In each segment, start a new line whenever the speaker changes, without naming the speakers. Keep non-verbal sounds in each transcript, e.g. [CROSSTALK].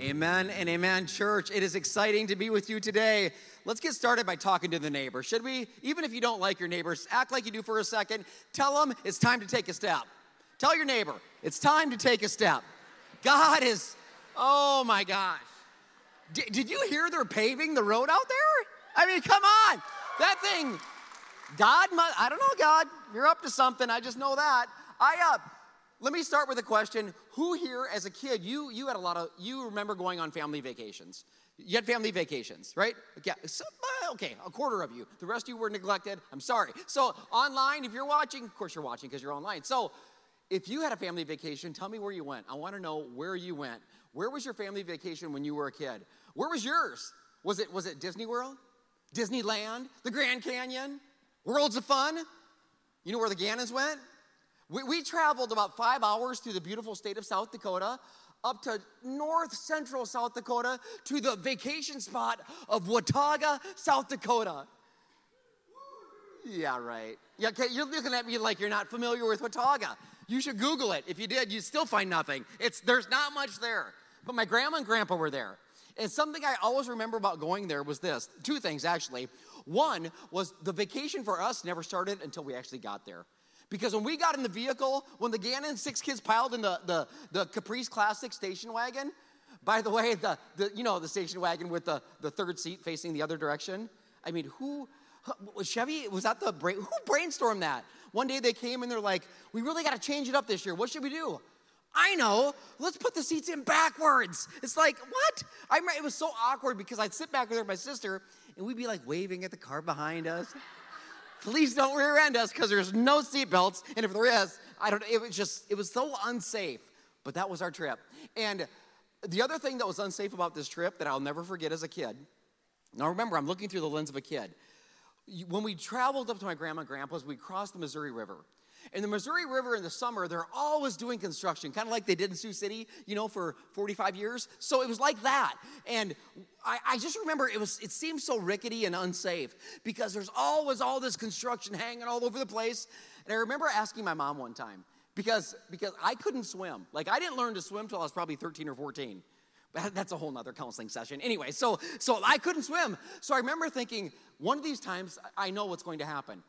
Amen and amen, church. It is exciting to be with you today. Let's get started by talking to the neighbor. Should we? Even if you don't like your neighbors, act like you do for a second. Tell them it's time to take a step. Tell your neighbor it's time to take a step. God is, oh my gosh. D- did you hear they're paving the road out there? I mean, come on. That thing, God, I don't know, God, you're up to something. I just know that. I, uh, let me start with a question. Who here as a kid, you, you had a lot of, you remember going on family vacations? You had family vacations, right? Yeah, uh, okay, a quarter of you. The rest of you were neglected. I'm sorry. So, online, if you're watching, of course you're watching because you're online. So, if you had a family vacation, tell me where you went. I want to know where you went. Where was your family vacation when you were a kid? Where was yours? Was it was it Disney World? Disneyland? The Grand Canyon? Worlds of Fun? You know where the Gannons went? We, we traveled about five hours through the beautiful state of South Dakota up to north central South Dakota to the vacation spot of Watauga, South Dakota. Yeah, right. Yeah, okay, you're looking at me like you're not familiar with Watauga. You should Google it. If you did, you'd still find nothing. It's there's not much there. But my grandma and grandpa were there. And something I always remember about going there was this two things actually. One was the vacation for us never started until we actually got there. Because when we got in the vehicle, when the Gannon six kids piled in the, the, the Caprice Classic station wagon, by the way, the, the you know the station wagon with the, the third seat facing the other direction. I mean, who Chevy? Was that the brain? Who brainstormed that? One day they came and they're like, "We really got to change it up this year. What should we do?" I know. Let's put the seats in backwards. It's like what? I it was so awkward because I'd sit back there with my sister and we'd be like waving at the car behind us. Please don't rear end us because there's no seatbelts. And if there is, I don't it was just, it was so unsafe. But that was our trip. And the other thing that was unsafe about this trip that I'll never forget as a kid, now remember, I'm looking through the lens of a kid. When we traveled up to my grandma and grandpa's, we crossed the Missouri River. In the Missouri River in the summer, they're always doing construction, kind of like they did in Sioux City, you know, for 45 years. So it was like that. And I, I, just remember it was it seemed so rickety and unsafe because there's always all this construction hanging all over the place. And I remember asking my mom one time, because because I couldn't swim. Like I didn't learn to swim till I was probably 13 or 14. But that's a whole nother counseling session. Anyway, so so I couldn't swim. So I remember thinking, one of these times I know what's going to happen.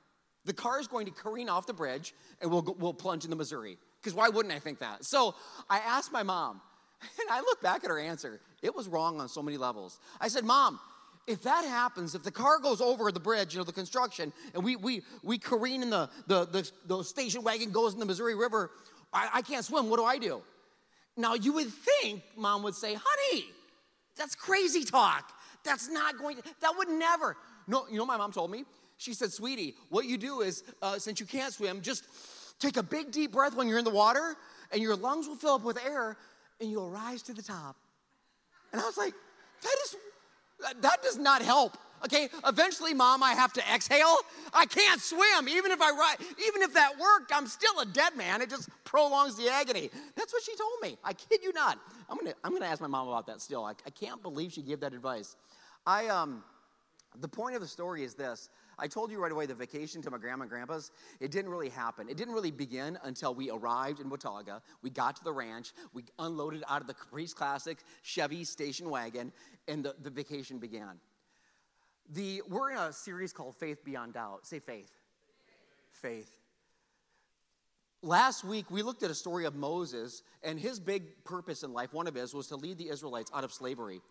The car is going to careen off the bridge and we'll, we'll plunge in the Missouri. Because why wouldn't I think that? So I asked my mom, [LAUGHS] and I look back at her answer. It was wrong on so many levels. I said, Mom, if that happens, if the car goes over the bridge, you know, the construction, and we we we careen in the the the, the station wagon goes in the Missouri River, I, I can't swim. What do I do? Now you would think mom would say, honey, that's crazy talk. That's not going to, that would never. No, you know my mom told me? She said, Sweetie, what you do is, uh, since you can't swim, just take a big deep breath when you're in the water, and your lungs will fill up with air, and you'll rise to the top. And I was like, That is, that does not help. Okay, eventually, mom, I have to exhale. I can't swim. Even if I ride, even if that worked, I'm still a dead man. It just prolongs the agony. That's what she told me. I kid you not. I'm gonna, I'm gonna ask my mom about that still. I, I can't believe she gave that advice. I, um, the point of the story is this I told you right away the vacation to my grandma and grandpa's, it didn't really happen. It didn't really begin until we arrived in Watauga. We got to the ranch, we unloaded out of the Caprice Classic Chevy station wagon, and the, the vacation began. The, we're in a series called Faith Beyond Doubt. Say faith. Faith. Last week, we looked at a story of Moses, and his big purpose in life, one of his, was to lead the Israelites out of slavery.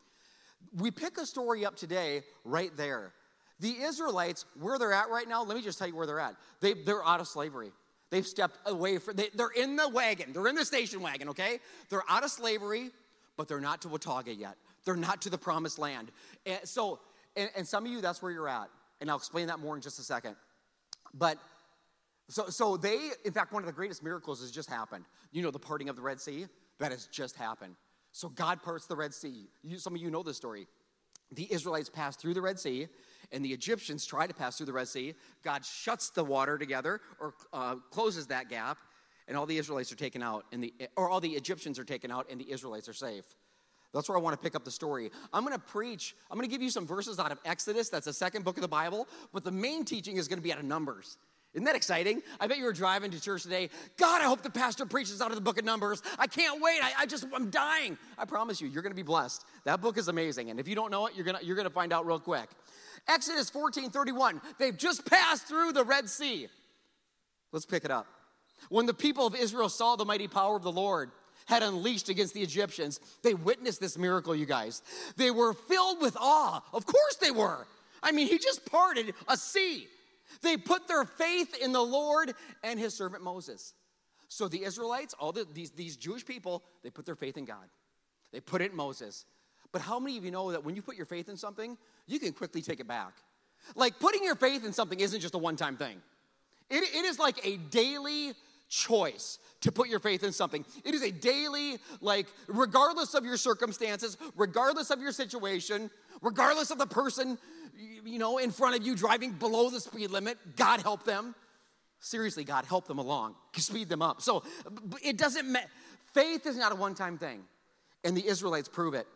We pick a story up today right there. The Israelites, where they're at right now, let me just tell you where they're at. They, they're out of slavery. They've stepped away from, they, are in the wagon. They're in the station wagon, okay? They're out of slavery, but they're not to Watauga yet. They're not to the promised land. And so, and, and some of you, that's where you're at. And I'll explain that more in just a second. But so, so they, in fact, one of the greatest miracles has just happened. You know, the parting of the Red Sea? That has just happened. So God parts the Red Sea. You, some of you know this story. The Israelites passed through the Red Sea and the Egyptians try to pass through the Red Sea. God shuts the water together or uh, closes that gap, and all the Israelites are taken out, and the, or all the Egyptians are taken out, and the Israelites are safe. That's where I want to pick up the story. I'm going to preach, I'm going to give you some verses out of Exodus. That's the second book of the Bible, but the main teaching is going to be out of Numbers. Isn't that exciting? I bet you were driving to church today. God, I hope the pastor preaches out of the book of Numbers. I can't wait. I, I just, I'm dying. I promise you, you're going to be blessed. That book is amazing. And if you don't know it, you're going to you're going to find out real quick. Exodus 14 31. They've just passed through the Red Sea. Let's pick it up. When the people of Israel saw the mighty power of the Lord, had unleashed against the Egyptians, they witnessed this miracle, you guys. They were filled with awe. Of course they were. I mean, he just parted a sea. They put their faith in the Lord and his servant Moses. So the Israelites, all the, these, these Jewish people, they put their faith in God. They put it in Moses. But how many of you know that when you put your faith in something, you can quickly take it back? Like putting your faith in something isn't just a one time thing, it, it is like a daily choice to put your faith in something. It is a daily, like, regardless of your circumstances, regardless of your situation, regardless of the person you know, in front of you driving below the speed limit. God help them. Seriously, God help them along, speed them up. So it doesn't matter. Faith is not a one time thing, and the Israelites prove it.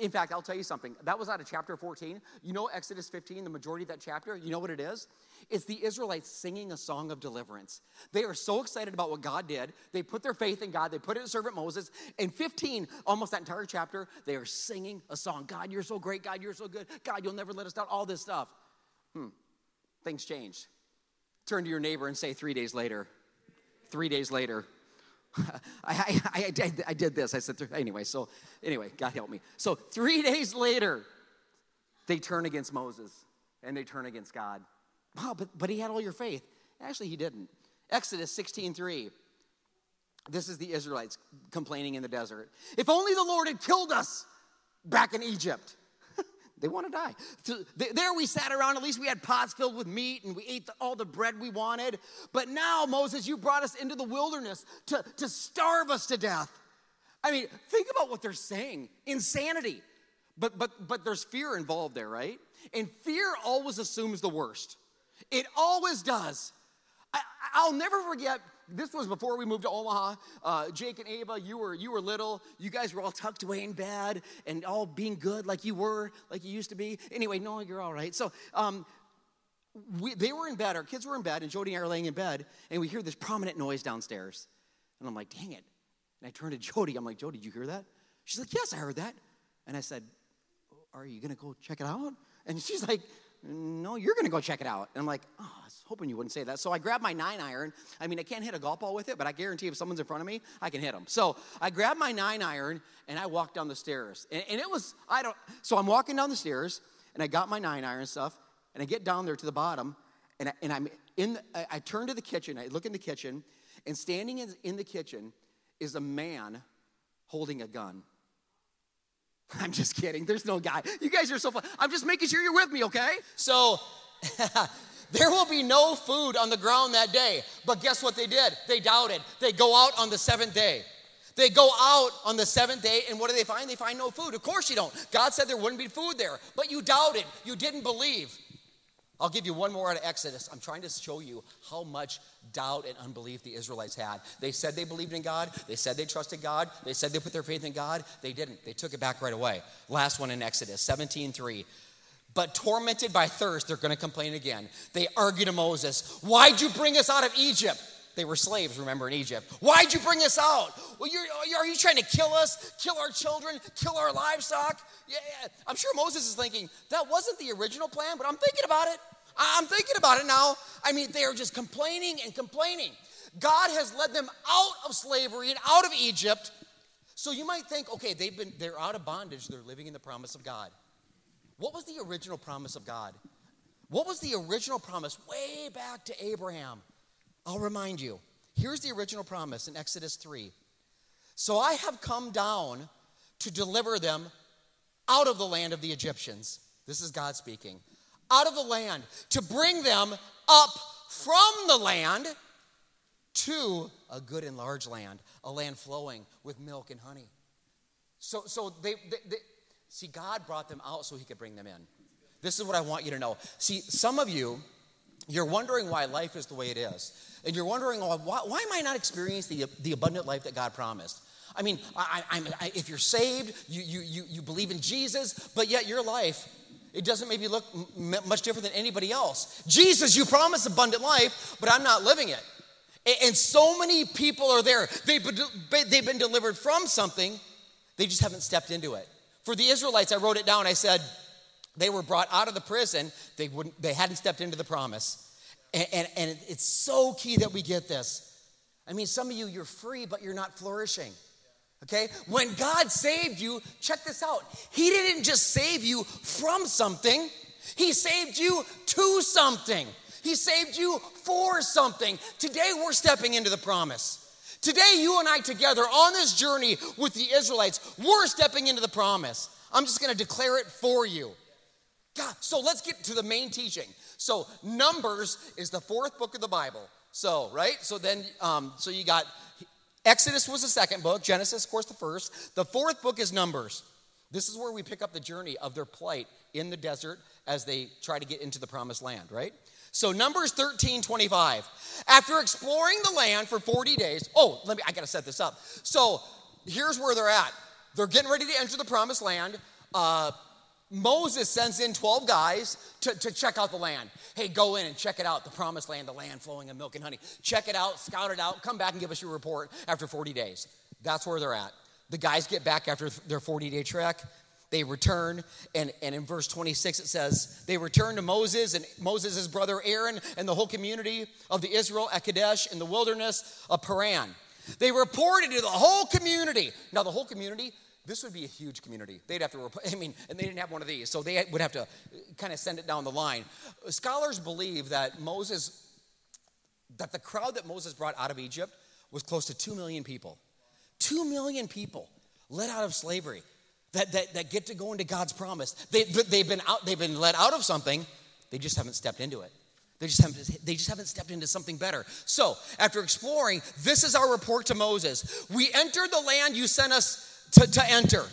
In fact, I'll tell you something. That was out of chapter 14. You know Exodus 15, the majority of that chapter? You know what it is? It's the Israelites singing a song of deliverance. They are so excited about what God did. They put their faith in God, they put it in servant Moses. In 15, almost that entire chapter, they are singing a song God, you're so great. God, you're so good. God, you'll never let us down. All this stuff. Hmm. Things changed. Turn to your neighbor and say, three days later. Three days later. [LAUGHS] I, I, I, did, I did this. I said, anyway, so anyway, God help me. So three [LAUGHS] days later, they turn against Moses and they turn against God. Wow, but, but he had all your faith. Actually, he didn't. Exodus 16 3. This is the Israelites complaining in the desert. If only the Lord had killed us back in Egypt. They want to die. There we sat around, at least we had pots filled with meat and we ate all the bread we wanted. But now, Moses, you brought us into the wilderness to, to starve us to death. I mean, think about what they're saying insanity. But, but, but there's fear involved there, right? And fear always assumes the worst. It always does. I, will never forget. This was before we moved to Omaha. Uh, Jake and Ava, you were you were little. You guys were all tucked away in bed and all being good like you were, like you used to be. Anyway, no, you're all right. So um, we, they were in bed. Our kids were in bed, and Jody and I are laying in bed, and we hear this prominent noise downstairs. And I'm like, dang it. And I turn to Jody. I'm like, Jody, did you hear that? She's like, yes, I heard that. And I said, are you going to go check it out? And she's like, no, you're going to go check it out. And I'm like, oh, I was hoping you wouldn't say that. So I grabbed my nine iron. I mean, I can't hit a golf ball with it, but I guarantee if someone's in front of me, I can hit them. So I grabbed my nine iron and I walked down the stairs. And, and it was, I don't, so I'm walking down the stairs and I got my nine iron stuff and I get down there to the bottom and, I, and I'm in, the, I, I turn to the kitchen. I look in the kitchen and standing in, in the kitchen is a man holding a gun. [LAUGHS] I'm just kidding. There's no guy. You guys are so fun. I'm just making sure you're with me, okay? So, [LAUGHS] there will be no food on the ground that day. But guess what they did? They doubted. They go out on the seventh day. They go out on the seventh day, and what do they find? They find no food. Of course you don't. God said there wouldn't be food there, but you doubted. You didn't believe. I'll give you one more out of Exodus. I'm trying to show you how much doubt and unbelief the Israelites had. They said they believed in God. They said they trusted God. They said they put their faith in God. They didn't. They took it back right away. Last one in Exodus 17 3. But tormented by thirst, they're going to complain again. They argue to Moses, Why'd you bring us out of Egypt? They were slaves, remember, in Egypt. Why'd you bring us out? Well, you're, are you trying to kill us, kill our children, kill our livestock? Yeah, yeah. I'm sure Moses is thinking, that wasn't the original plan, but I'm thinking about it. I'm thinking about it now. I mean, they are just complaining and complaining. God has led them out of slavery and out of Egypt. So you might think, okay, they've been they're out of bondage, they're living in the promise of God. What was the original promise of God? What was the original promise way back to Abraham? I'll remind you. Here's the original promise in Exodus 3. So I have come down to deliver them out of the land of the Egyptians. This is God speaking. Out of the land, to bring them up from the land to a good and large land, a land flowing with milk and honey. So, so they, they, they see, God brought them out so He could bring them in. This is what I want you to know. See, some of you, you're wondering why life is the way it is. And you're wondering, why, why am I not experiencing the, the abundant life that God promised? I mean, I, I, if you're saved, you, you, you, you believe in Jesus, but yet your life It doesn't maybe look m- much different than anybody else. Jesus, you promise abundant life, but I'm not living it. And so many people are there. They've been, they've been delivered from something, they just haven't stepped into it. For the Israelites, I wrote it down. I said, they were brought out of the prison, they, wouldn't, they hadn't stepped into the promise. And, and, and it's so key that we get this. I mean, some of you, you're free, but you're not flourishing. Okay? When God saved you, check this out. He didn't just save you from something, He saved you to something. He saved you for something. Today, we're stepping into the promise. Today, you and I together on this journey with the Israelites, we're stepping into the promise. I'm just going to declare it for you. God, so let's get to the main teaching. So, Numbers is the fourth book of the Bible. So, right? So then, um, so you got Exodus was the second book, Genesis, of course, the first. The fourth book is Numbers. This is where we pick up the journey of their plight in the desert as they try to get into the promised land, right? So Numbers 13, 25. After exploring the land for 40 days, oh, let me, I gotta set this up. So here's where they're at. They're getting ready to enter the promised land. Uh, Moses sends in 12 guys to, to check out the land. Hey, go in and check it out, the promised land, the land flowing in milk and honey. Check it out, scout it out, come back and give us your report after 40 days. That's where they're at. The guys get back after their 40 day trek. They return, and, and in verse 26 it says, They return to Moses and Moses' brother Aaron and the whole community of the Israel at Kadesh in the wilderness of Paran. They reported to the whole community. Now, the whole community, this would be a huge community. They'd have to, [LAUGHS] I mean, and they didn't have one of these, so they would have to uh, kind of send it down the line. Uh, scholars believe that Moses, that the crowd that Moses brought out of Egypt was close to 2 million people. 2 million people let out of slavery that, that, that get to go into God's promise. They, they've, been out, they've been let out of something, they just haven't stepped into it. They just, haven't, they just haven't stepped into something better. So, after exploring, this is our report to Moses. We entered the land you sent us to, to enter.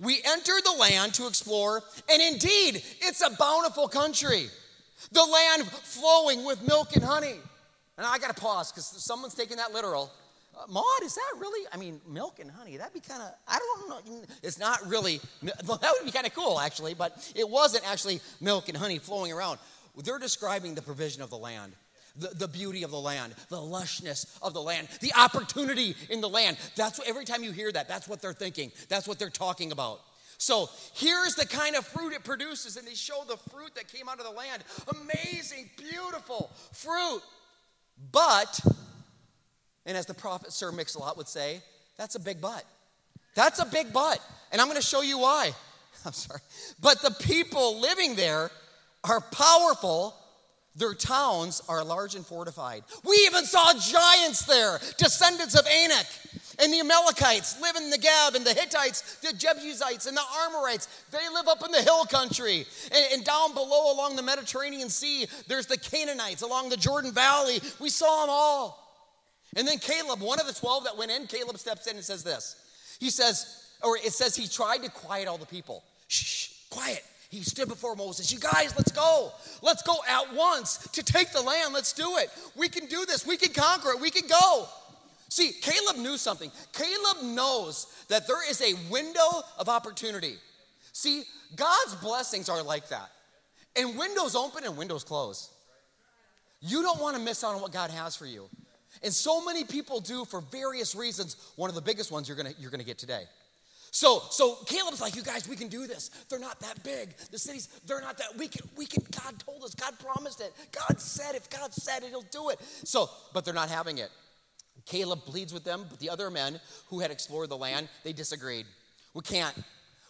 We entered the land to explore, and indeed, it's a bountiful country. The land flowing with milk and honey. And I got to pause because someone's taking that literal. Uh, Maud, is that really? I mean, milk and honey. That'd be kind of. I don't know. It's not really. That would be kind of cool, actually. But it wasn't actually milk and honey flowing around. They're describing the provision of the land the, the beauty of the land, the lushness of the land, the opportunity in the land. That's what, every time you hear that, that's what they're thinking. That's what they're talking about. So here's the kind of fruit it produces, and they show the fruit that came out of the land. Amazing, beautiful fruit. But, and as the prophet Sir Mix-a-Lot would say, that's a big but. That's a big but. And I'm going to show you why. [LAUGHS] I'm sorry. But the people living there are powerful their towns are large and fortified. We even saw giants there, descendants of Anak. And the Amalekites live in the Gab, and the Hittites, the Jebusites, and the Amorites, they live up in the hill country. And, and, down below along the Mediterranean Sea, there's the Canaanites along the Jordan Valley. We saw them all. And then Caleb, one of the 12 that went in, Caleb steps in and says this. He says, or it says he tried to quiet all the people. Shh, quiet he stood before Moses. You guys, let's go. Let's go at once to take the land. Let's do it. We can do this. We can conquer it. We can go. See, Caleb knew something. Caleb knows that there is a window of opportunity. See, God's blessings are like that. And windows open and windows close. You don't want to miss out on what God has for you. And so many people do for various reasons. One of the biggest ones you're going to you're going to get today. So, so Caleb's like, you guys, we can do this. They're not that big. The cities, they're not that. We can, we can. God told us. God promised it. God said, if God said it, He'll do it. So, but they're not having it. Caleb pleads with them, but the other men who had explored the land, they disagreed. We can't.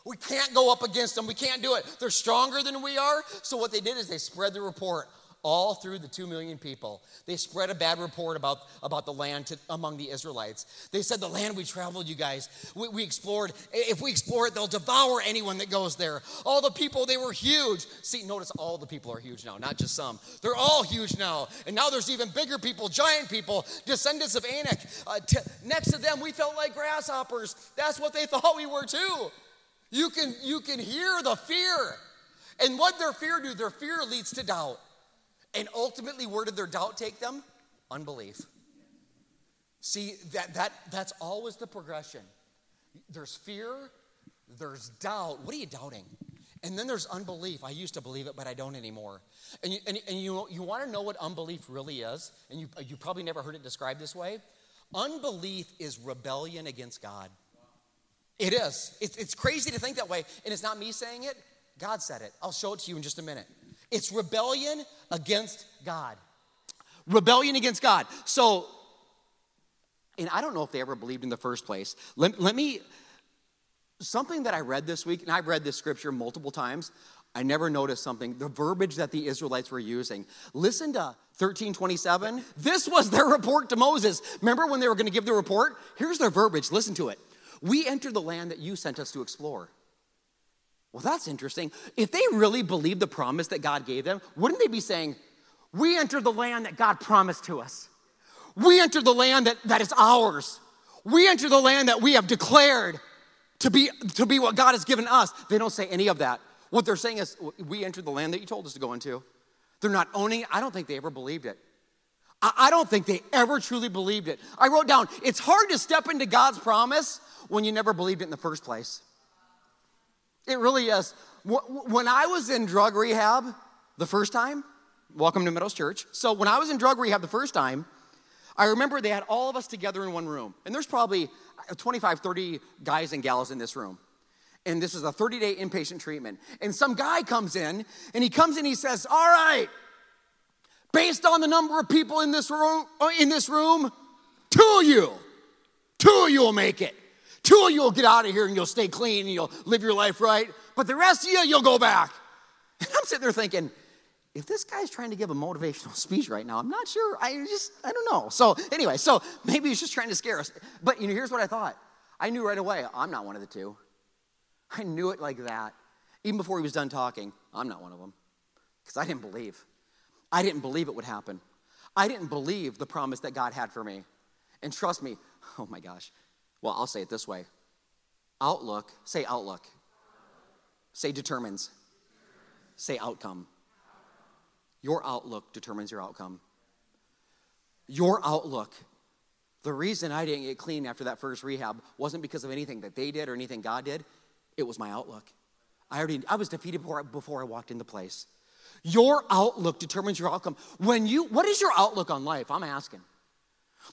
We can't go up against them. We can't do it. They're stronger than we are. So what they did is they spread the report all through the two million people. They spread a bad report about, about the land to, among the Israelites. They said, The land we traveled, you guys, we, we explored. If we explore it, they'll devour anyone that goes there. All the people, they were huge. See, notice all the people are huge now, not just some. They're all huge now. And now there's even bigger people, giant people, descendants of Anak. Uh, t- next to them, we felt like grasshoppers. That's what they [LAUGHS] thought we were too. You can, you can hear the fear. And what their fear do? Their fear leads to doubt. And ultimately, where did their doubt take them? Unbelief. See, that, that, that's always the progression. There's fear, there's doubt. What are you doubting? And then there's unbelief. I used to believe it, but I don't anymore. And you, and, and you, you want to know what unbelief really is? And you, you probably never heard it described this way. Unbelief is rebellion against God. It is. It's, it's crazy to think that way. And it's not me saying it, God said it. I'll show it to you in just a minute. It's rebellion against God. Rebellion against God. So, and I don't know if they ever believed in the first place. Let, let me something that I read this week, and I've read this scripture multiple times. I never noticed something, the verbiage that the Israelites were using. Listen to 1327. This was their report to Moses. Remember when they were going to give the report? Here's their verbiage. Listen to it. We entered the land that you sent us to explore. Well, that's interesting. If they really believed the promise that God gave them, wouldn't they be saying, We entered the land that God promised to us? We entered the land that, that is ours. We enter the land that we have declared to be, to be what God has given us. They don't say any of that. What they're saying is, we entered the land that you told us to go into. They're not owning it. I don't think they ever believed it. I, I don't think they ever truly believed it. I wrote down, it's hard to step into God's promise when you never believed it in the first place. It really is. When I was in drug rehab the first time, welcome to Meadows Church. So when I was in drug rehab the first time, I remember they had all of us together in one room. And there's probably 25, 30 guys and gals in this room. And this is a 30 day inpatient treatment. And some guy comes in and he comes in, he says, All right, based on the number of people in this room, uh, in this room, two of you, two of you will make it. Two of you will get out of here and you'll stay clean and you'll live your life right. But the rest of you, you'll go back. [LAUGHS] And I'm sitting there thinking, if this guy's trying to give a motivational speech right now, I'm not sure. I just, I don't know. So, anyway, so maybe he's just trying to scare us. But, you know, here's what I thought I knew right away, I'm not one of the two. I knew it like that. Even before he was done talking, I'm not one of them. Because I didn't believe. I didn't believe it would happen. I didn't believe the promise that God had for me. And trust me, oh my gosh. Well, I'll say it this way outlook, say outlook. Say determines. Say outcome. Your outlook determines your outcome. Your outlook. The reason I didn't get clean after that first rehab wasn't because of anything that they did or anything God did. It was my outlook. I already I was defeated before, before I walked into place. Your outlook determines your outcome. When you what is your outlook on life? I'm asking.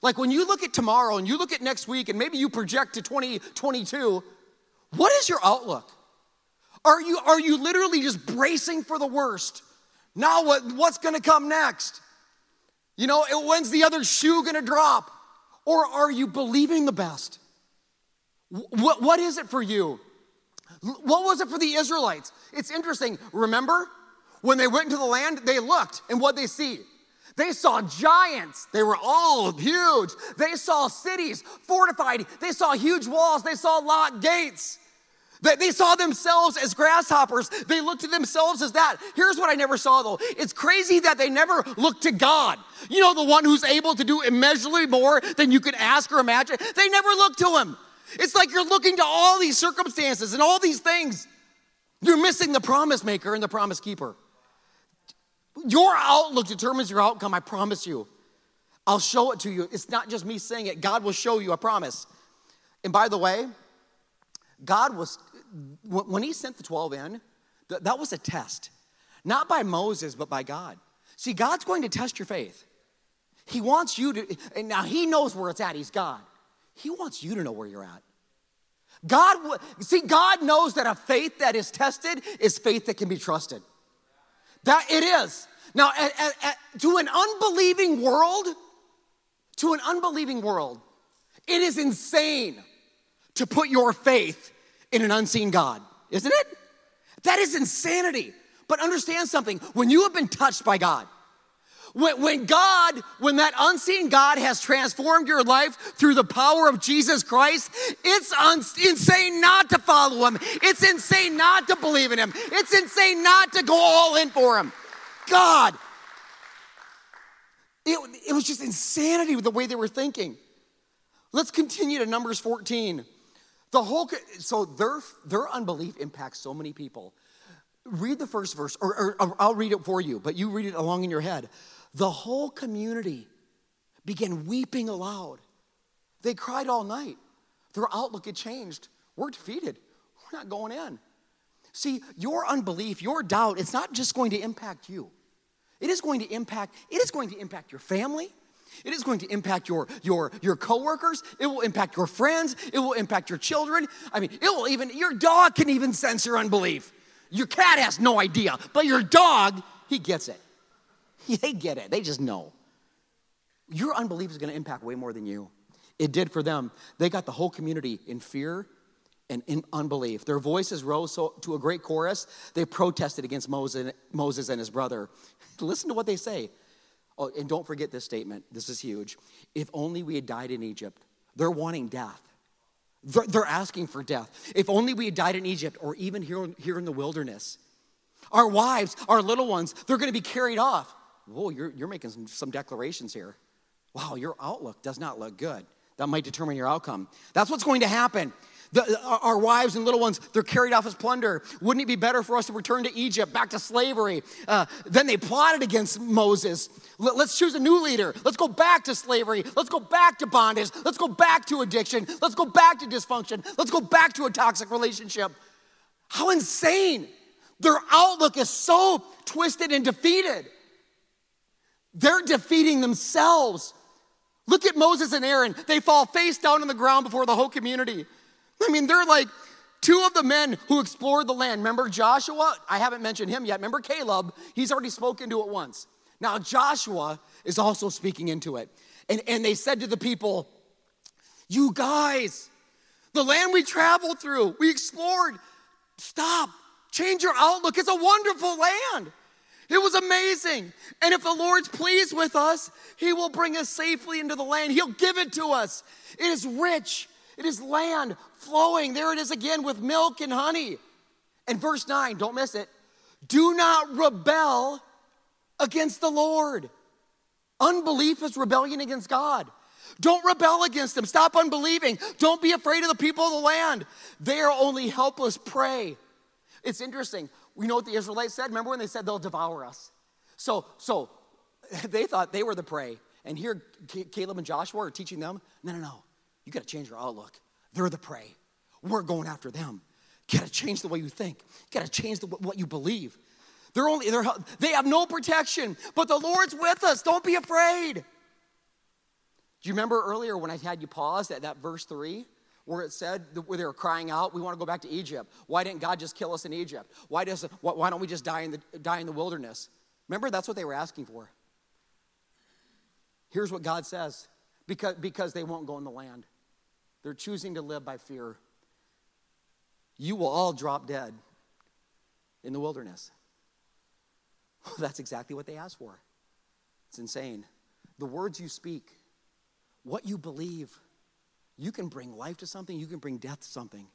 Like when you look at tomorrow and you look at next week and maybe you project to 2022, what is your outlook? Are you are you literally just bracing for the worst? Now, what, what's to come next? You know, when's the other shoe to drop? Or are you believing the best? What, what is it for you? What was it for the Israelites? It's interesting. Remember, when they went into the land, they looked, and what they see? They saw giants. They were all huge. They saw cities fortified. They saw huge walls. They saw locked gates. They, they saw themselves as grasshoppers. They looked at themselves as that. Here's what I never saw though. It's crazy that they never looked to God. You know, the one who's able to do immeasurably more than you could ask or imagine. They never looked to him. It's like you're looking to all these circumstances and all these things. You're missing the promise maker and the promise keeper. Your outlook determines your outcome, I promise you. I'll show it to you. It's not just me saying it, God will show you, I promise. And by the way, God was, when He sent the 12 in, that was a test. Not by Moses, but by God. See, God's going to test your faith. He wants you to, and now He knows where it's at. He's God. He wants you to know where you're at. God, see, God knows that a faith that is tested is faith that can be trusted. That it is. Now, at, at, at, to an unbelieving world, to an unbelieving world, it is insane to put your faith in an unseen God, isn't it? That is insanity. But understand something when you have been touched by God, when, when, God, when that unseen God has transformed your life through the power of Jesus Christ, it's un- insane not to follow him. It's insane not to believe in him. It's insane not to go all in for him. God, it, it was just insanity with the way they were thinking. Let's continue to Numbers 14. The whole, so their, their unbelief impacts so many people. Read the first verse, or, or, or I'll read it for you, but you read it along in your head. The whole community began weeping aloud. They cried all night. Their outlook had changed. We're defeated. We're not going in. See, your unbelief, your doubt, it's not just going to impact you. It is going to impact, it is going to impact your family. It is going to impact your, your, your coworkers. It will impact your friends. It will impact your children. I mean, it will even, your dog can even sense your unbelief. Your cat has no idea, but your dog, he gets it. [LAUGHS] They get it. They just know. Your unbelief is going to impact way more than you. It did for them. They got the whole community in fear and in unbelief. Their voices rose so, to a great chorus. They protested against Moses, Moses and his brother. [LAUGHS] Listen to what they say. Oh, and don't forget this statement. This is huge. If only we had died in Egypt. They're wanting death. They're, they're asking for death. If only we had died in Egypt or even here, here in the wilderness. Our wives, our little ones, they're going to be carried off. Whoa, you're, you're making some, some declarations here. Wow, your outlook does not look good. That might determine your outcome. That's what's going to happen. The, our wives and little ones, they're carried off as plunder. Wouldn't it be better for us to return to Egypt, back to slavery? Uh, then they plotted against Moses. Let, let's choose a new leader. Let's go back to slavery. Let's go back to bondage. Let's go back to addiction. Let's go back to dysfunction. Let's go back to a toxic relationship. How insane! Their outlook is so twisted and defeated. They're defeating themselves. Look at Moses and Aaron. They fall face down on the ground before the whole community. I mean, they're like two of the men who explored the land. Remember Joshua? I haven't mentioned him yet. Remember Caleb? He's already spoken to it once. Now, Joshua is also speaking into it. And, and they said to the people, You guys, the land we traveled through, we explored, stop, change your outlook. It's a wonderful land. It was amazing. And if the Lord's pleased with us, He will bring us safely into the land. He'll give it to us. It is rich, it is land flowing. There it is again with milk and honey. And verse 9, don't miss it. Do not rebel against the Lord. Unbelief is rebellion against God. Don't rebel against Him. Stop unbelieving. Don't be afraid of the people of the land. They are only helpless prey. It's interesting. We know what the Israelites said. Remember when they said they'll devour us? So, so [LAUGHS] they thought they were the prey. And here Caleb and Joshua are teaching them, no, no, no. You got to change your outlook. They're the prey. We're going after them. You got to change the way you think. You got to change the, what you believe. They're only they're, they have no protection, but the Lord's with us. Don't be afraid. Do you remember earlier when I had you pause at that verse three? where it said where they were crying out, "We want to go back to Egypt." Why didn't God just kill us in Egypt? Why does why don't we just die in the die in the wilderness? Remember, that's what they were asking for. Here's what God says: because because they won't go in the land, they're choosing to live by fear. You will all drop dead in the wilderness. [LAUGHS] that's exactly what they asked for. It's insane. The words you speak, what you believe you can bring life to something, you can bring death to something.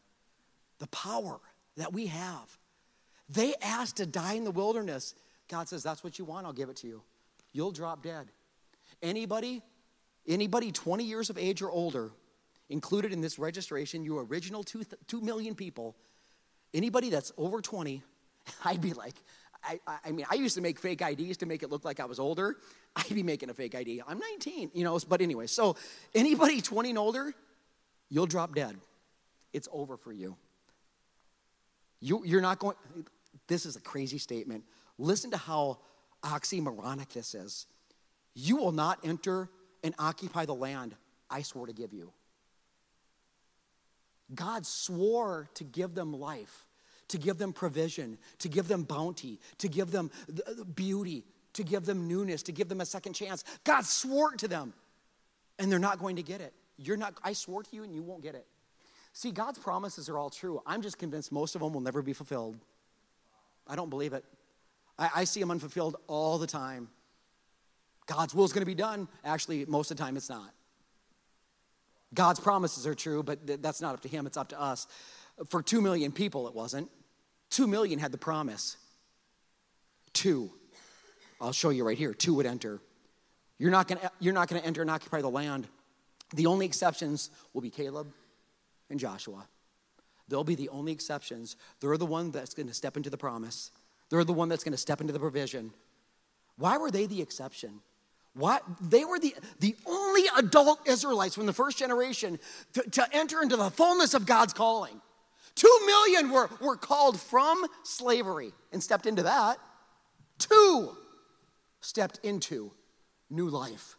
The power that we have. They asked to die in the wilderness. God says, That's what you want, I'll give it to you. You'll drop dead. Anybody, anybody 20 years of age or older, included in this registration, you original two, 2 million people, anybody that's over 20, [LAUGHS] I'd be like, I, I, mean, I used to make fake IDs to make it look like I was older. [LAUGHS] I'd be making a fake ID. I'm 19, you know, but anyway, so anybody 20 and older, you'll drop dead. It's over for you. you you're not going, this is a crazy statement. Listen to how oxymoronic this is. You will not enter and occupy the land I swore to give you. God swore to give them life, to give them provision, to give them bounty, to give them beauty, to give them newness, to give them a second chance. God swore to them, and they're not going to get it. You're not, I swore to you and you won't get it. See, God's promises are all true. I'm just convinced most of them will never be fulfilled. I don't believe it. I, I see them unfulfilled all the time. God's will is going to be done. Actually, most of the time, it's not. God's promises are true, but th- that's not up to Him, it's up to us. For two million people, it wasn't. Two million had the promise. Two. I'll show you right here. Two would enter. You're not going you're not going to enter and occupy the land the only exceptions will be Caleb and Joshua. They'll be the only exceptions. They're the one that's going to step into the promise. They're the one that's going to step into the provision. Why were they the exception? What? They were the, the only adult Israelites from the first generation to, to enter into the fullness of God's calling, Two million were, were called from slavery and stepped into that. Two stepped into new life,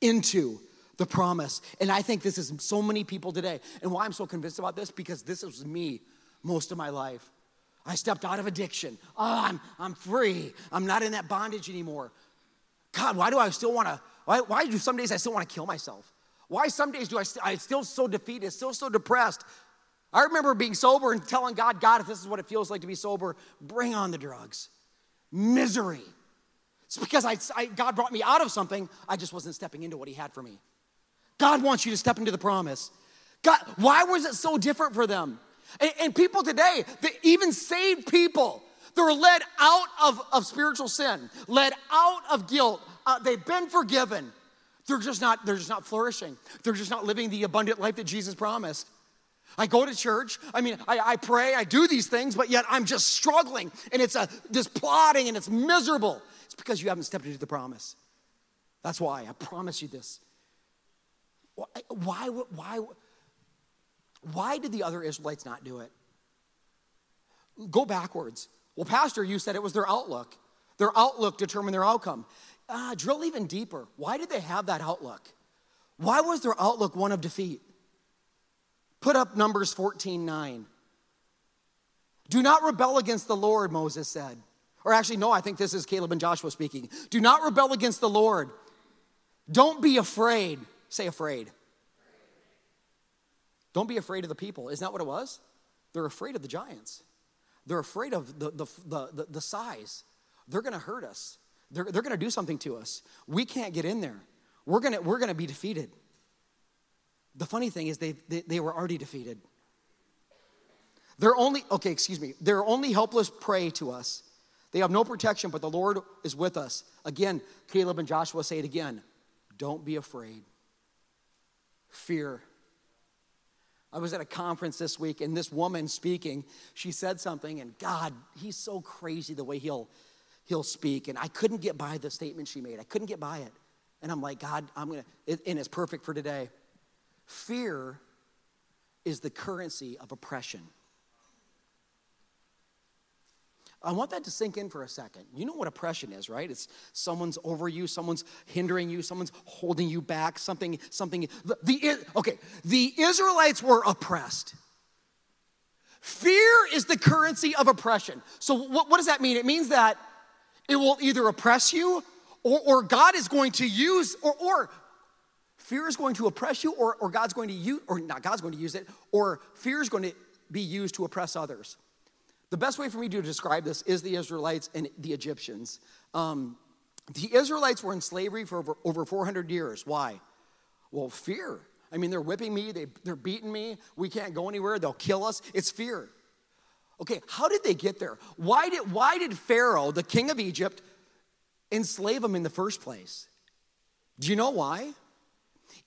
into the promise. And I think this is so many people today. And why I'm so convinced about this, because this was me most of my life. I stepped out of addiction. Oh, I'm, I'm free. I'm not in that bondage anymore. God, why do I still want to, why, why do some days I still want to kill myself? Why some days do I, st- I still so defeated, still so depressed? I remember being sober and telling God, God, if this is what it feels like to be sober, bring on the drugs. Misery. It's because I, I, God brought me out of something, I just wasn't stepping into what He had for me. God wants you to step into the promise. God, why was it so different for them? And, and people today, even saved people, they're led out of, of spiritual sin, led out of guilt. Uh, they've been forgiven. They're just not, they're just not flourishing. They're just not living the abundant life that Jesus promised. I go to church. I mean, I, I pray, I do these things, but yet I'm just struggling and it's a this plotting and it's miserable. It's because you haven't stepped into the promise. That's why I promise you this. Why, why, why, why did the other Israelites not do it? Go backwards. Well, Pastor, you said it was their outlook. Their outlook determined their outcome. Uh, drill even deeper. Why did they have that outlook? Why was their outlook one of defeat? Put up Numbers 14 9. Do not rebel against the Lord, Moses said. Or actually, no, I think this is Caleb and Joshua speaking. Do not rebel against the Lord. Don't be afraid. Say afraid. Don't be afraid of the people. Isn't that what it was? They're afraid of the giants. They're afraid of the, the, the, the, size. They're going to hurt us. They're, they're going to do something to us. We can't get in there. We're going to we're to be defeated. The funny thing is, they, they, they were already defeated. They're only, okay, excuse me, they're only helpless prey to us. They have no protection, but the Lord is with us. Again, Caleb and Joshua say it again don't be afraid fear. I was at a conference this week, and this woman speaking, she said something, and God, he's so crazy the way he'll he'll speak. And I couldn't get by the statement she made. I couldn't get by it. And I'm like, God, I'm gonna, and it's perfect for today. Fear is the currency of oppression. I want that to sink in for a second. You know what oppression is, right? It's someone's over you, someone's hindering you, someone's holding you back, something, something. The, the okay, the Israelites were oppressed. Fear is the currency of oppression. So, what, what does that mean? It means that it will either oppress you or, or God is going to use, or, or fear is going to oppress you, or, or God's going to use, or not God's going to use it, or fear is going to be used to oppress others. The best way for me to describe this is the Israelites and the Egyptians. Um, the Israelites were in slavery for over, over 400 years. Why? Well, fear. I mean, they're whipping me, they, they're beating me, we can't go anywhere, they'll kill us. It's fear. Okay, how did they get there? Why did, why did Pharaoh, the king of Egypt, enslave them in the first place? Do you know why?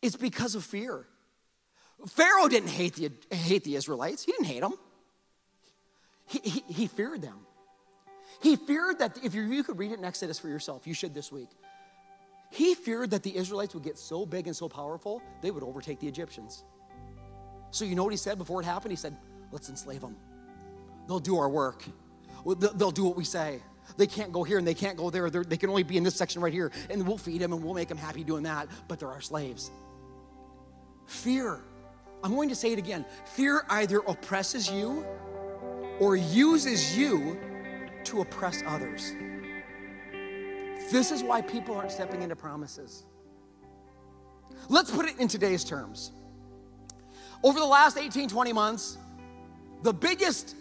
It's because of fear. Pharaoh didn't hate the, hate the Israelites, he didn't hate them. He, he, feared them. He feared that if you, you could read it in Exodus for yourself, you should this week. He feared that the Israelites would get so big and so powerful, they would overtake the Egyptians. So, you know what he said before it happened? He said, Let's enslave them. They'll do our work, they'll do what we say. They can't go here and they can't go there. They're, they can only be in this section right here. And we'll feed them and we'll make them happy doing that, but they're our slaves. Fear. I'm going to say it again. Fear either oppresses you or uses you to oppress others. This is why people aren't stepping into promises. Let's put it in today's terms. Over the last 18, 20 months, the biggest,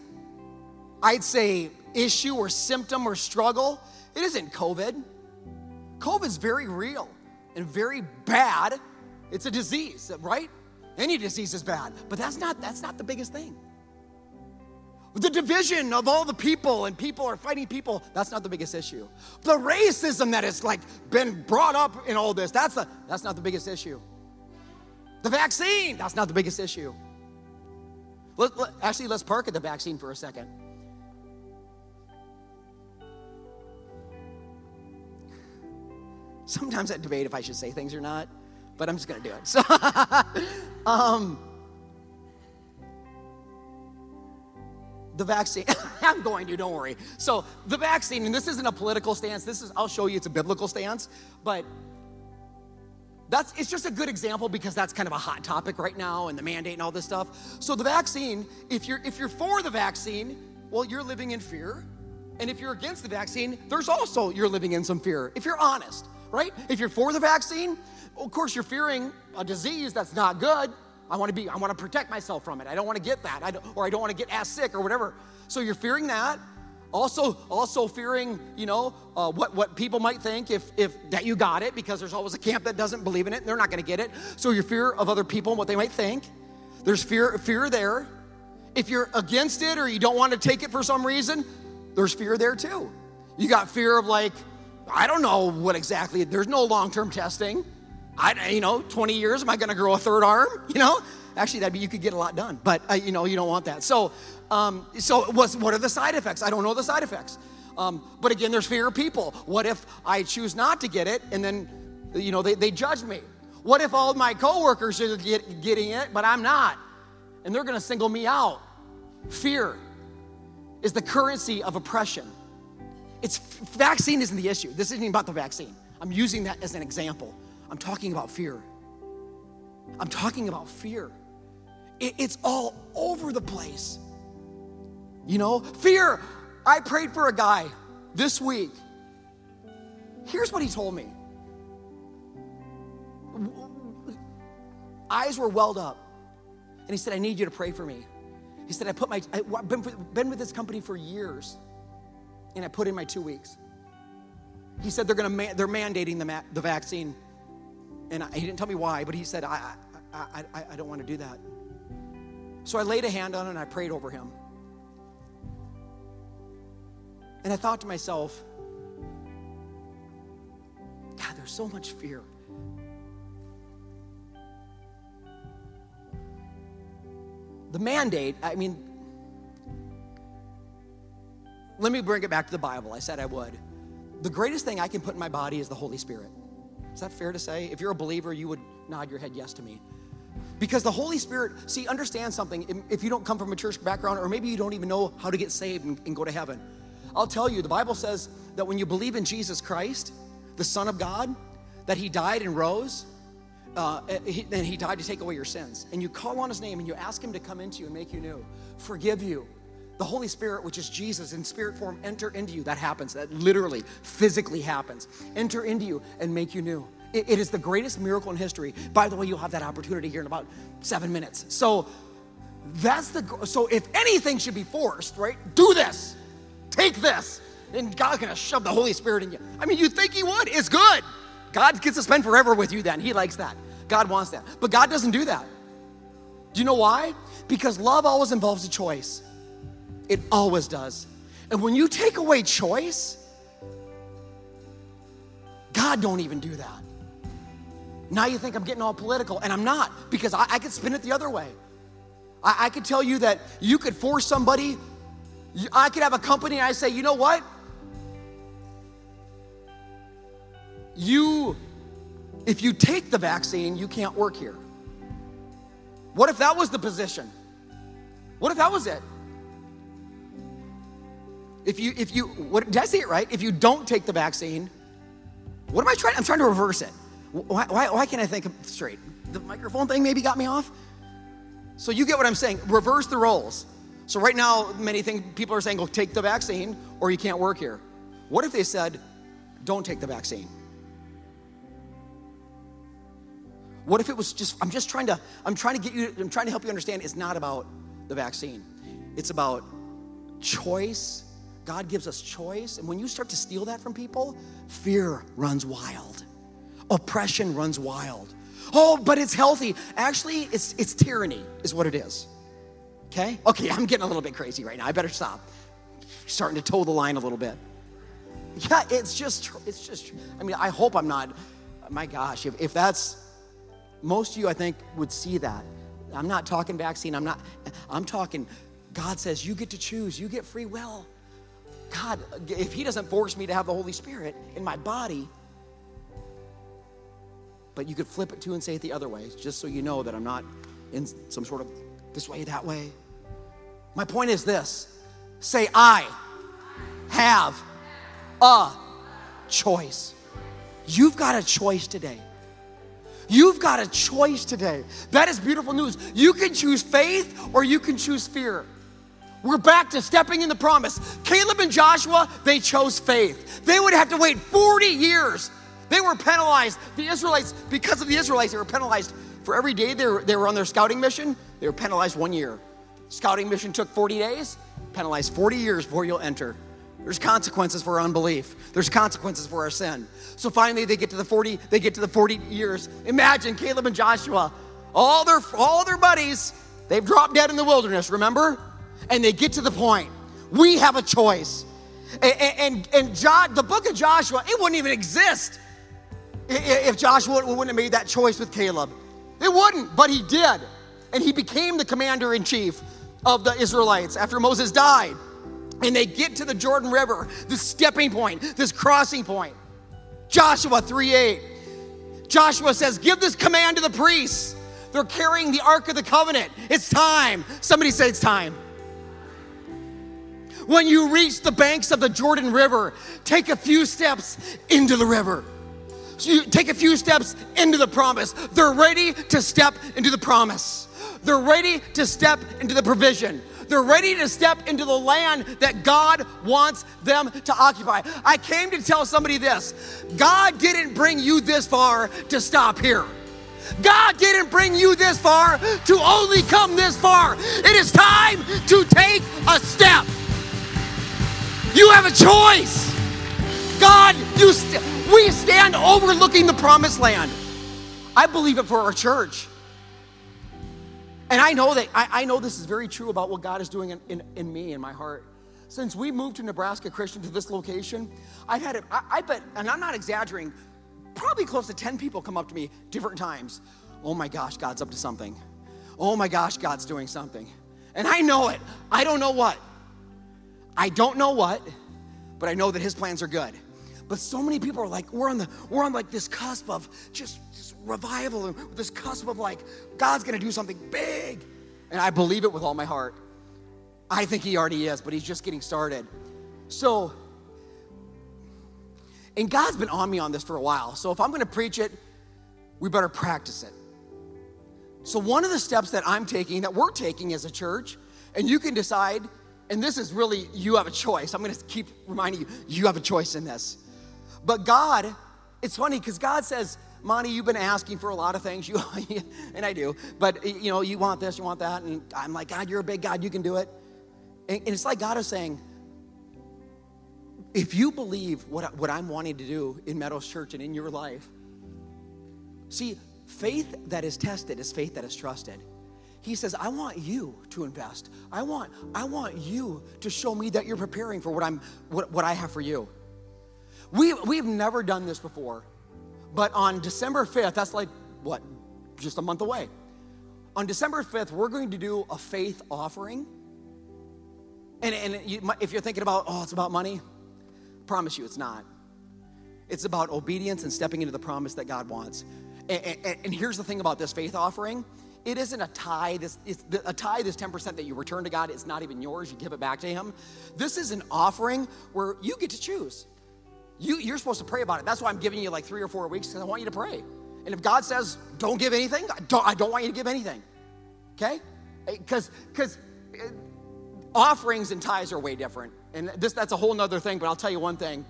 I'd say, issue or symptom or struggle, it isn't COVID. COVID's very real and very bad. It's a disease, right? Any disease is bad, but that's not that's not the biggest thing. The division of all the people and people are fighting people, that's not the biggest issue. The racism that has like been brought up in all this, that's, the, that's not the biggest issue. The vaccine, that's not the biggest issue. Let, let, actually, let's park at the vaccine for a second. Sometimes I debate if I should say things or not, but I'm just gonna do it. [LAUGHS] So, um, the vaccine, [LAUGHS] I'm going to, don't worry. So, the vaccine, and this isn't a political stance, this is, I'll show you it's a biblical stance, but that's it's just a good example because that's kind of a hot topic right now and the mandate and all this stuff. So the vaccine, if you're if you're for the vaccine, well, you're living in fear. And if you're against the vaccine, there's also you're living in some fear. If you're honest, right? If you're for the vaccine, of course you're fearing a disease that's not good. I want to be I want to protect myself from it. I don't want to get that. I or I don't want to get ass sick or whatever. So you're fearing that. Also, also fearing, you know, uh, what, what people might think if, if that you got it, because there's always a camp that doesn't believe in it and they're not going to get it. So your fear of other people and what they might think. There's fear, fear there. If you're against it or you don't want to take it for some reason, there's fear there too. You got fear of like, I don't know what exactly. There's no long-term testing. I, you know, 20 years, am I going to grow a third arm? You know, actually, that'd be you could get a lot done, but uh, you know, you don't want that. So, um, so what are the side effects? I don't know the side effects. Um, but again, there's fear of people. What if I choose not to get it and then, you know, they, they judge me? What if all my coworkers are get, getting it, but I'm not? And they're going to single me out. Fear is the currency of oppression. It's vaccine isn't the issue. This isn't about the vaccine. I'm using that as an example. I'm talking about fear. I'm talking about fear. It, it's all over the place. You know, fear. I prayed for a guy this week. Here's what he told me eyes were welled up. And he said, I need you to pray for me. He said, I put my, I've been, been with this company for years, and I put in my two weeks. He said they're to, they're mandating the, the vaccine. And I, he didn't tell me why, but he said, I, I, I, I don't want to do that. So I laid a hand on him and I prayed over him. And I thought to myself, God, there's so much fear. The mandate, I mean, let me bring it back to the Bible. I said I would. The greatest thing I can put in my body is the Holy Spirit. Is that fair to say? If you're a believer, you would nod your head yes to me. Because the Holy Spirit, see, understand something. If you don't come from a church background, or maybe you don't even know how to get saved and, and go to heaven, I'll tell you, the Bible says that when you believe in Jesus Christ, the Son of God, that He died and rose, uh, and He died to take away your sins, and you call on His name and you ask Him to come into you and make you new, forgive you. The Holy Spirit, which is Jesus in spirit form, enter into you. That happens. That literally, physically happens. Enter into you and make you new. it, it is the greatest miracle in history. By the way, you'll have that opportunity here in about seven minutes. So that's the so if anything should be forced, right? Do this. Take this. And God's gonna shove the Holy Spirit in you. I mean, you think He would. It's good. God gets to spend forever with you then. He likes that. God wants that. But God doesn't do that. Do you know why? Because love always involves a choice. It always does. And when you take away choice, God don't even do that. Now you think I'm getting all political, and I'm not, because I, I could spin it the other way. I, I could tell you that you could force somebody I could have a company and I say, you know what? You, if you take the vaccine, you can't work here. What if that was the position? What if that was it? If you, if you, what, did I say it right? If you don't take the vaccine, what am I trying? I'm trying to reverse it. Why, why, why can't I think straight? The microphone thing maybe got me off. So you get what I'm saying. Reverse the roles. So right now, many think people are saying, "Go take the vaccine, or you can't work here." What if they said, "Don't take the vaccine"? What if it was just? I'm just trying to. I'm trying to get you. I'm trying to help you understand. It's not about the vaccine. It's about choice. God gives us choice, and when you start to steal that from people, fear runs wild. Oppression runs wild. Oh, but it's healthy. Actually, it's it's tyranny, is what it is. Okay? Okay, I'm getting a little bit crazy right now. I better stop. Starting to toe the line a little bit. Yeah, it's just, it's just, I mean, I hope I'm not, my gosh, if, if that's, most of you, I think, would see that. I'm not talking vaccine. I'm not, I'm talking, God says, you get to choose, you get free will. God, if He doesn't force me to have the Holy Spirit in my body, but you could flip it to and say it the other way, just so you know that I'm not in some sort of this way, that way. My point is this Say, I have a choice. You've got a choice today. You've got a choice today. That is beautiful news. You can choose faith or you can choose fear. We're back to stepping in the promise. Caleb and Joshua, they chose faith. They would have to wait 40 years. They were penalized. The Israelites, because of the Israelites, they were penalized for every day they were, they were on their scouting mission, they were penalized one year. Scouting mission took 40 days, penalized 40 years before you'll enter. There's consequences for unbelief. There's consequences for our sin. So finally they get to the 40, they get to the 40 years. Imagine Caleb and Joshua, all their all their buddies, they've dropped dead in the wilderness, remember? And they get to the point. We have a choice. And, and, and John, the book of Joshua, it wouldn't even exist if Joshua wouldn't have made that choice with Caleb. It wouldn't, but he did. And he became the commander in chief of the Israelites after Moses died and they get to the Jordan River, this stepping point, this crossing point. Joshua 3 8. Joshua says, Give this command to the priests. They're carrying the Ark of the Covenant. It's time. Somebody say it's time. When you reach the banks of the Jordan River, take a few steps into the river. So you take a few steps into the promise. They're ready to step into the promise. They're ready to step into the provision. They're ready to step into the land that God wants them to occupy. I came to tell somebody this God didn't bring you this far to stop here. God didn't bring you this far to only come this far. It is time to take a step. You have a choice. God, you st- we stand overlooking the promised land. I believe it for our church. And I know that I, I, know this is very true about what God is doing in, in, in, me, in my heart. Since we moved to Nebraska Christian to this location, I've had it, I, I bet, and I'm not exaggerating, probably close to 10 people come up to me different times. Oh my gosh, God's up to something. Oh my gosh, God's doing something. And I know it. I don't know what. I don't know what, but I know that his plans are good. But so many people are like, we're on the, we're on like this cusp of just revival and this cusp of like, God's gonna do something big. And I believe it with all my heart. I think He already is, but He's just getting started. So, and God's been on me on this for a while. So if I'm gonna preach it, we better practice it. So, one of the steps that I'm taking, that we're taking as a church, and you can decide, and this is really, you have a choice. I'm gonna keep reminding you, you have a choice in this. But God, it's funny because God says, Monty, you've been asking for a lot of things. [LAUGHS] You, and I do. But, you know, you want this, you want that. And I'm like, God, you're a big God. You can do it. And, and it's like God is saying, if you believe what, what I'm wanting to do in Meadows Church and in your life, see, faith that is tested is faith that is trusted. He says, I want you to invest. I want, I want you to show me that you're preparing for what I'm what, what I have for you. We, we've never done this before. But on December 5th, that's like what, just a month away. On December 5th, we're going to do a faith offering. And, and you, if you're thinking about, oh, it's about money, I promise you it's not. It's about obedience and stepping into the promise that God wants. And, and, and here's the thing about this faith offering it isn't a tithe. It's, it's a tithe is 10% that you return to God. It's not even yours. You give it back to Him. This is an offering where you get to choose. You, you're supposed to pray about it. That's why I'm giving you like three or four weeks because I want you to pray. And if God says, don't give anything, I don't, I don't want you to give anything. Okay? Because because uh, offerings and tithes are way different. And this that's a whole nother thing, but I'll tell you one thing.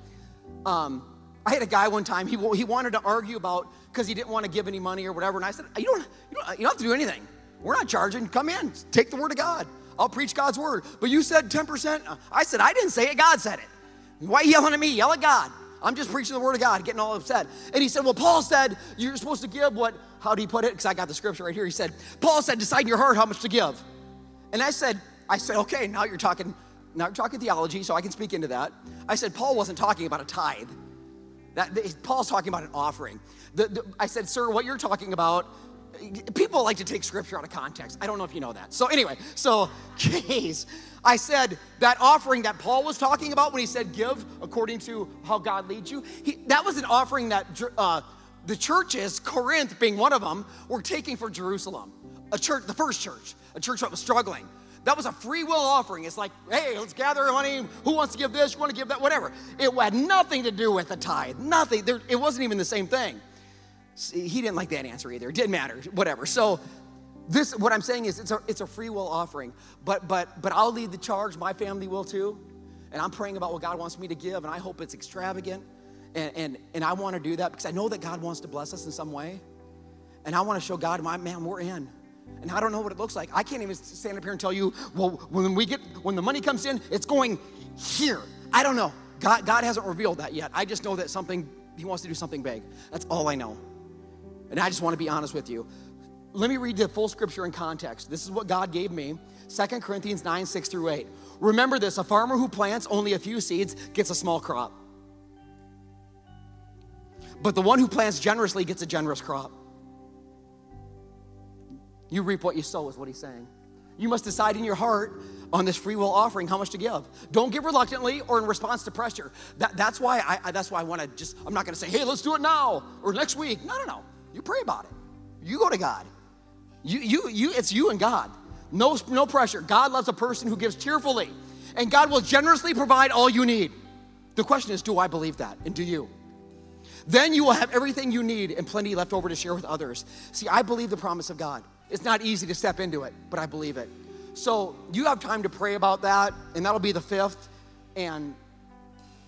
Um, I had a guy one time, he, he wanted to argue about because he didn't want to give any money or whatever. And I said, you don't, you, don't, you don't have to do anything. We're not charging. Come in, take the word of God. I'll preach God's word. But you said 10%. I said, I didn't say it, God said it. Why are you yelling at me? Yell at God. I'm just preaching the word of God, getting all upset. And he said, Well, Paul said you're supposed to give what, how do you put it? Because I got the scripture right here. He said, Paul said, decide in your heart how much to give. And I said, I said, okay, now you're talking, now you're talking theology, so I can speak into that. I said, Paul wasn't talking about a tithe. That, Paul's talking about an offering. The, the, I said, sir, what you're talking about people like to take scripture out of context. I don't know if you know that. So, anyway, so, [LAUGHS] geez, I said that offering that Paul was talking about when he said give according to how God leads you, he, that was an offering that uh, the churches, Corinth being one of them, were taking for Jerusalem. A church, the first church, a church that was struggling. That was a free will offering. It's like, hey, let's gather money. Who wants to give this? You want to give that? Whatever. It had nothing to do with the tithe. Nothing. There, it wasn't even the same thing. See, he didn't like that answer either. It didn't matter. Whatever. So this, what I'm saying is, it's a, it's a free will offering. But but but I'll lead the charge. My family will too. And I'm praying about what God wants me to give, and I hope it's extravagant. And and and I want to do that because I know that God wants to bless us in some way. And I want to show God, my man, we're in. And I don't know what it looks like. I can't even stand up here and tell you, well, when we get when the money comes in, it's going here. I don't know. God, God hasn't revealed that yet. I just know that something, He wants to do something big. That's all I know. And I just want to be honest with you. Let me read the full scripture in context. This is what God gave me 2 Corinthians 9, 6 through 8. Remember this a farmer who plants only a few seeds gets a small crop. But the one who plants generously gets a generous crop. You reap what you sow, is what he's saying. You must decide in your heart on this free will offering how much to give. Don't give reluctantly or in response to pressure. That, that's why I, I that's why I want to just. I'm not going to say, hey, let's do it now or next week. No, no, no. You pray about it. You go to God. You, you, you. It's you and God. No, no pressure. God loves a person who gives cheerfully, and God will generously provide all you need. The question is, do I believe that, and do you? Then you will have everything you need and plenty left over to share with others. See, I believe the promise of God. It's not easy to step into it, but I believe it. So you have time to pray about that, and that'll be the fifth. And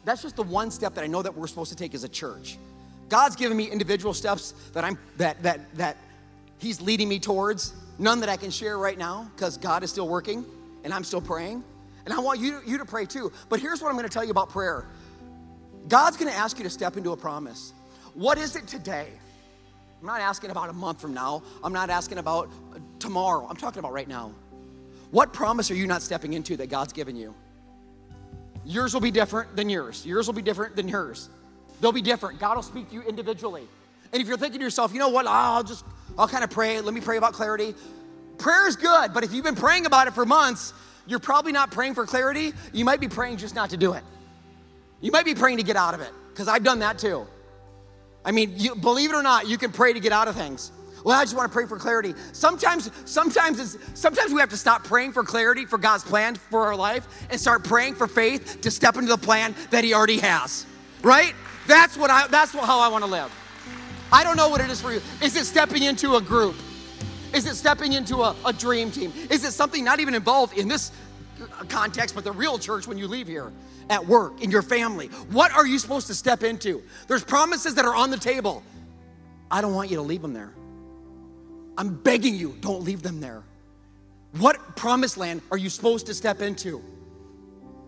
that's just the one step that I know that we're supposed to take as a church. God's given me individual steps that I'm that that that He's leading me towards. None that I can share right now because God is still working and I'm still praying. And I want you, you to pray too. But here's what I'm going to tell you about prayer God's going to ask you to step into a promise. What is it today? I'm not asking about a month from now. I'm not asking about tomorrow. I'm talking about right now. What promise are you not stepping into that God's given you? Yours will be different than yours. Yours will be different than hers. They'll be different. God will speak to you individually. And if you're thinking to yourself, you know what, ah, I'll just, I'll kind of pray. Let me pray about clarity. Prayer is good, but if you've been praying about it for months, you're probably not praying for clarity. You might be praying just not to do it. You might be praying to get out of it, because I've done that too. I mean, you, believe it or not, you can pray to get out of things. Well, I just want to pray for clarity. Sometimes, sometimes, it's, sometimes we have to stop praying for clarity for God's plan for our life and start praying for faith to step into the plan that He already has. Right? That's what I. That's how I want to live. I don't know what it is for you. Is it stepping into a group? Is it stepping into a, a dream team? Is it something not even involved in this context, but the real church when you leave here? At work, in your family? What are you supposed to step into? There's promises that are on the table. I don't want you to leave them there. I'm begging you, don't leave them there. What promised land are you supposed to step into?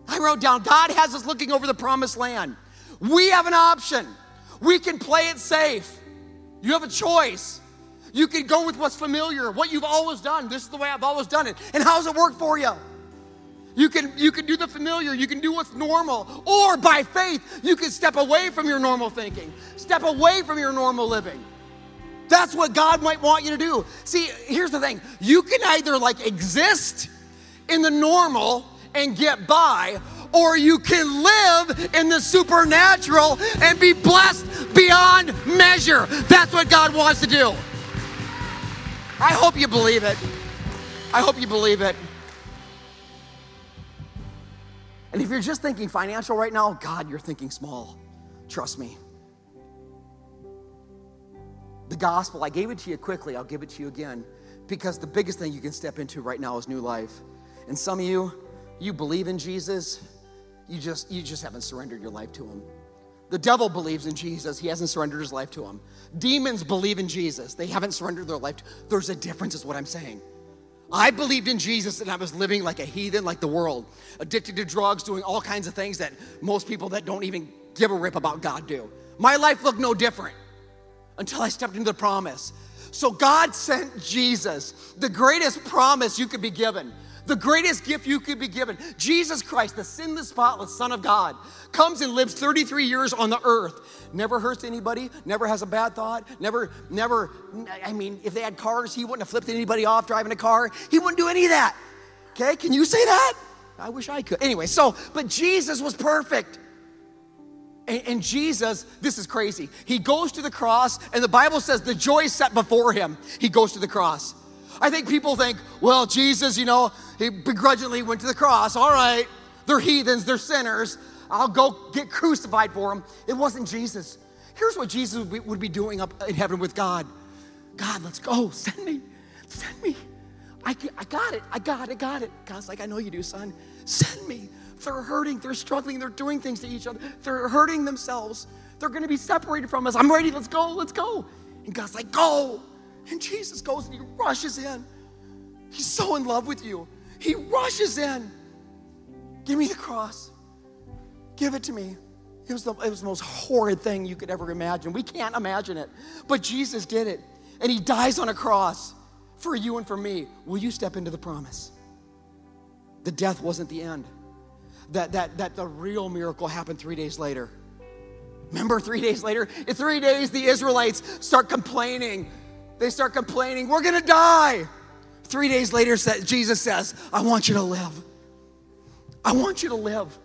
I wrote down God has us looking over the promised land. We have an option. We can play it safe. You have a choice. You can go with what's familiar, what you've always done. This is the way I've always done it. And how's it work for you? You can, you can do the familiar, you can do what's normal, or by faith, you can step away from your normal thinking, step away from your normal living. That's what God might want you to do. See, here's the thing you can either like exist in the normal and get by, or you can live in the supernatural and be blessed beyond measure. That's what God wants to do. I hope you believe it. I hope you believe it. And if you're just thinking financial right now, God, you're thinking small. Trust me. The gospel, I gave it to you quickly, I'll give it to you again. Because the biggest thing you can step into right now is new life. And some of you, you believe in Jesus, you just you just haven't surrendered your life to him. The devil believes in Jesus, he hasn't surrendered his life to him. Demons believe in Jesus, they haven't surrendered their life to There's a difference, is what I'm saying. I believed in Jesus and I was living like a heathen, like the world, addicted to drugs, doing all kinds of things that most people that don't even give a rip about God do. My life looked no different until I stepped into the promise. So God sent Jesus, the greatest promise you could be given the greatest gift you could be given. Jesus Christ, the sinless, spotless Son of God, comes and lives 33 years on the earth. Never hurts anybody, never has a bad thought, never, never, I mean, if they had cars, he wouldn't have flipped anybody off driving a car. He wouldn't do any of that. Okay, can you say that? I wish I could. Anyway, so, but Jesus was perfect. And, and, Jesus, this is crazy. He goes to the cross, and the Bible says the joy set before him. He goes to the cross. I think people think, well, Jesus, you know, he begrudgingly went to the cross. All right, they're heathens, they're sinners. I'll go get crucified for them. It wasn't Jesus. Here's what Jesus would be doing up in heaven with God God, let's go. Send me. Send me. I, I got it. I got it. I got it. God's like, I know you do, son. Send me. They're hurting. They're struggling. They're doing things to each other. They're hurting themselves. They're going to be separated from us. I'm ready. Let's go. Let's go. And God's like, go. And Jesus goes and he rushes in. He's so in love with you. He rushes in. Give me the cross. Give it to me. It was, the, it was the most horrid thing you could ever imagine. We can't imagine it. But Jesus did it. And he dies on a cross for you and for me. Will you step into the promise? The death wasn't the end. That, that, that the real miracle happened three days later. Remember, three days later? In three days, the Israelites start complaining. They start complaining, we're gonna die. Three days later, Jesus says, I want you to live. I want you to live.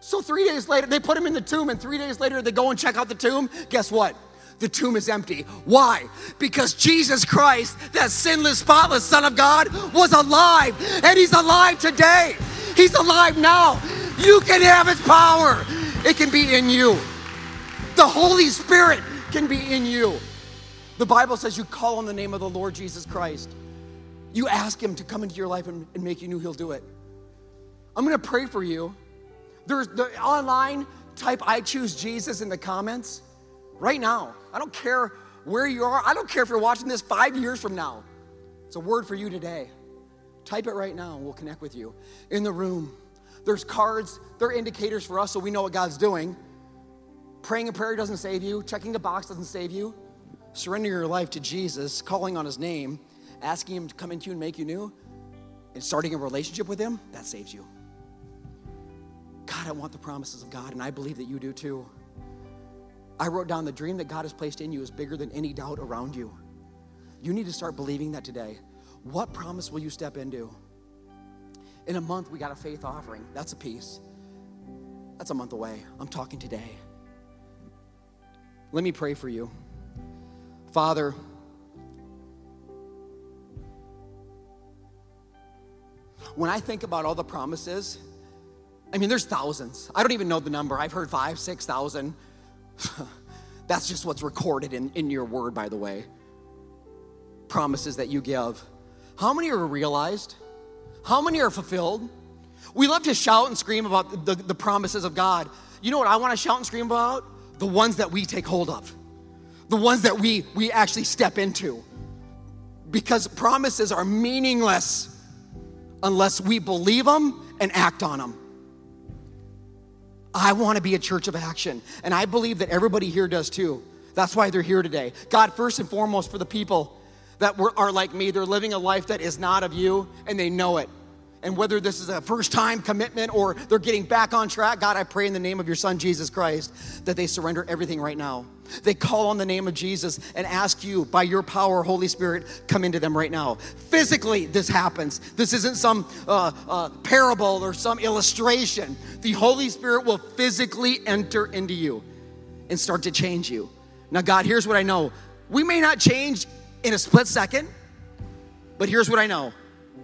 So, three days later, they put him in the tomb, and three days later, they go and check out the tomb. Guess what? The tomb is empty. Why? Because Jesus Christ, that sinless, spotless Son of God, was alive, and He's alive today. He's alive now. You can have His power, it can be in you. The Holy Spirit can be in you. The Bible says you call on the name of the Lord Jesus Christ. You ask Him to come into your life and, and make you new, He'll do it. I'm gonna pray for you. There's the online, type I choose Jesus in the comments right now. I don't care where you are. I don't care if you're watching this five years from now. It's a word for you today. Type it right now and we'll connect with you. In the room, there's cards, they're indicators for us so we know what God's doing. Praying a prayer doesn't save you, checking a box doesn't save you. Surrender your life to Jesus, calling on his name, asking him to come into you and make you new, and starting a relationship with him, that saves you. God, I want the promises of God, and I believe that you do too. I wrote down the dream that God has placed in you is bigger than any doubt around you. You need to start believing that today. What promise will you step into? In a month, we got a faith offering. That's a piece. That's a month away. I'm talking today. Let me pray for you. Father, when I think about all the promises, I mean, there's thousands. I don't even know the number. I've heard five, six thousand. [LAUGHS] That's just what's recorded in, in your word, by the way. Promises that you give. How many are realized? How many are fulfilled? We love to shout and scream about the, the promises of God. You know what I want to shout and scream about? The ones that we take hold of, the ones that we, we actually step into. Because promises are meaningless unless we believe them and act on them. I want to be a church of action. And I believe that everybody here does too. That's why they're here today. God, first and foremost, for the people that were, are like me, they're living a life that is not of you and they know it. And whether this is a first time commitment or they're getting back on track, God, I pray in the name of your son, Jesus Christ, that they surrender everything right now. They call on the name of Jesus and ask you, by your power, Holy Spirit, come into them right now. Physically, this happens. This isn't some uh, uh, parable or some illustration. The Holy Spirit will physically enter into you and start to change you. Now, God, here's what I know we may not change in a split second, but here's what I know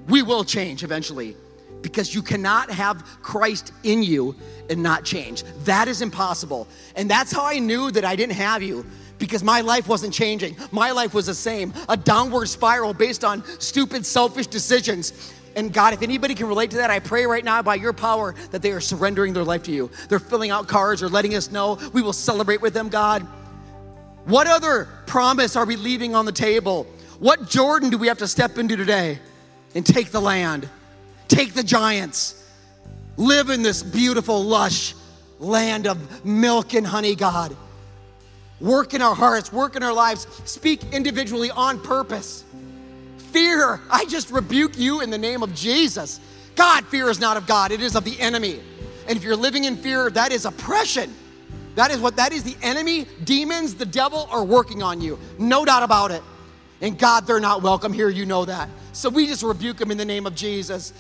we will change eventually because you cannot have Christ in you and not change. That is impossible. And that's how I knew that I didn't have you because my life wasn't changing. My life was the same a downward spiral based on stupid, selfish decisions. And God, if anybody can relate to that, I pray right now by your power that they are surrendering their life to you. They're filling out cards or letting us know. We will celebrate with them, God. What other promise are we leaving on the table? What Jordan do we have to step into today and take the land? Take the giants, live in this beautiful, lush land of milk and honey, God. Work in our hearts, work in our lives, speak individually on purpose. Fear, I just rebuke you in the name of Jesus. God, fear is not of God, it is of the enemy. And if you're living in fear, that is oppression. That is what that is the enemy, demons, the devil are working on you. No doubt about it. And God, they're not welcome here, you know that. So we just rebuke them in the name of Jesus.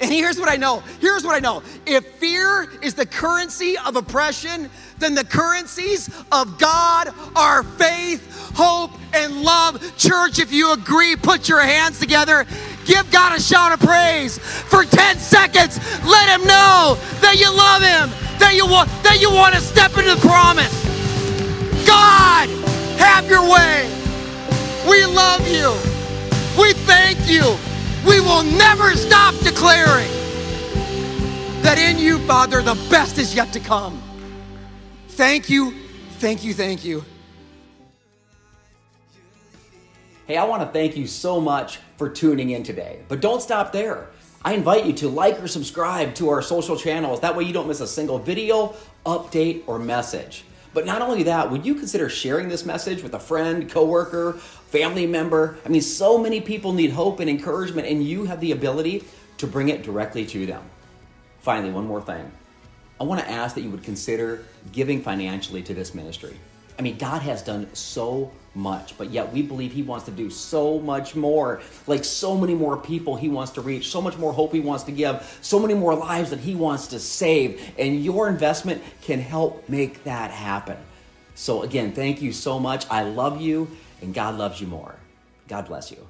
And here's what I know. Here's what I know. If fear is the currency of oppression, then the currencies of God are faith, hope, and love. Church, if you agree, put your hands together. Give God a shout of praise for 10 seconds. Let him know that you love him, that you want that you want to step into the promise. God, have your way. We love you. We thank you. We will never stop declaring that in you, Father, the best is yet to come. Thank you, thank you, thank you.
Hey, I want to thank you so much for tuning in today. But don't stop there. I invite you to like or subscribe to our social channels. That way you don't miss a single video, update, or message. But not only that, would you consider sharing this message with a friend, coworker, family member? I mean, so many people need hope and encouragement, and you have the ability to bring it directly to them. Finally, one more thing. I want to ask that you would consider giving financially to this ministry. I mean, God has done so much, but yet we believe He wants to do so much more. Like so many more people He wants to reach, so much more hope He wants to give, so many more lives that He wants to save. And your investment can help make that happen. So, again, thank you so much. I love you, and God loves you more. God bless you.